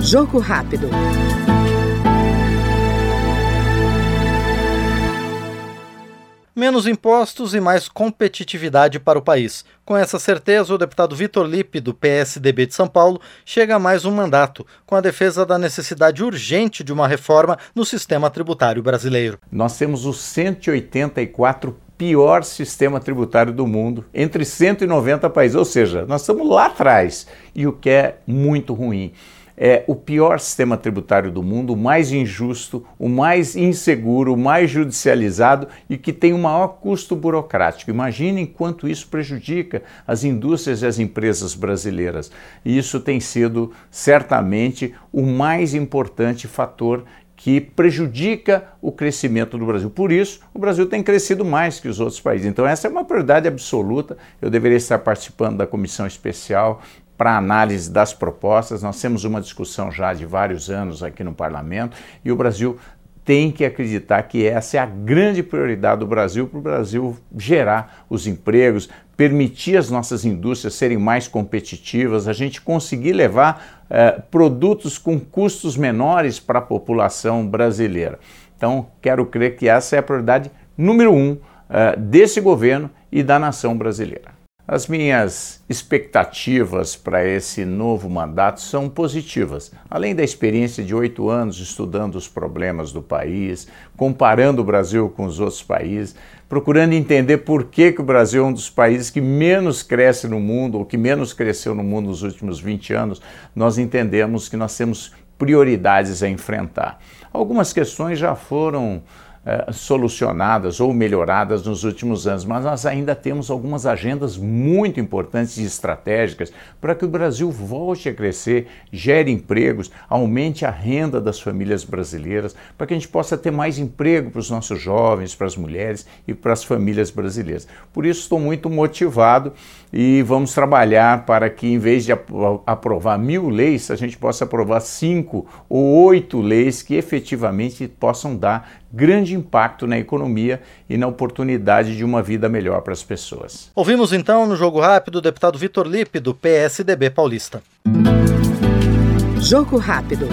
Jogo rápido. Menos impostos e mais competitividade para o país. Com essa certeza, o deputado Vitor Lipe, do PSDB de São Paulo, chega a mais um mandato, com a defesa da necessidade urgente de uma reforma no sistema tributário brasileiro. Nós temos o 184 pior sistema tributário do mundo, entre 190 países, ou seja, nós estamos lá atrás, e o que é muito ruim é o pior sistema tributário do mundo, o mais injusto, o mais inseguro, o mais judicializado e que tem o maior custo burocrático. Imaginem quanto isso prejudica as indústrias e as empresas brasileiras. E isso tem sido certamente o mais importante fator que prejudica o crescimento do Brasil. Por isso, o Brasil tem crescido mais que os outros países. Então, essa é uma prioridade absoluta. Eu deveria estar participando da comissão especial para análise das propostas. Nós temos uma discussão já de vários anos aqui no parlamento e o Brasil tem que acreditar que essa é a grande prioridade do Brasil para o Brasil gerar os empregos, permitir as nossas indústrias serem mais competitivas, a gente conseguir levar eh, produtos com custos menores para a população brasileira. Então, quero crer que essa é a prioridade número um eh, desse governo e da nação brasileira. As minhas expectativas para esse novo mandato são positivas. Além da experiência de oito anos estudando os problemas do país, comparando o Brasil com os outros países, procurando entender por que, que o Brasil é um dos países que menos cresce no mundo, ou que menos cresceu no mundo nos últimos 20 anos, nós entendemos que nós temos prioridades a enfrentar. Algumas questões já foram eh, solucionadas ou melhoradas nos últimos anos, mas nós ainda temos algumas agendas muito importantes e estratégicas para que o Brasil volte a crescer, gere empregos, aumente a renda das famílias brasileiras, para que a gente possa ter mais emprego para os nossos jovens, para as mulheres e para as famílias brasileiras. Por isso estou muito motivado e vamos trabalhar para que, em vez de aprovar mil leis, a gente possa aprovar cinco ou oito leis que efetivamente possam dar grande impacto na economia e na oportunidade de uma vida melhor para as pessoas. Ouvimos então no Jogo Rápido o deputado Vitor Lipe, do PSDB paulista. Jogo Rápido.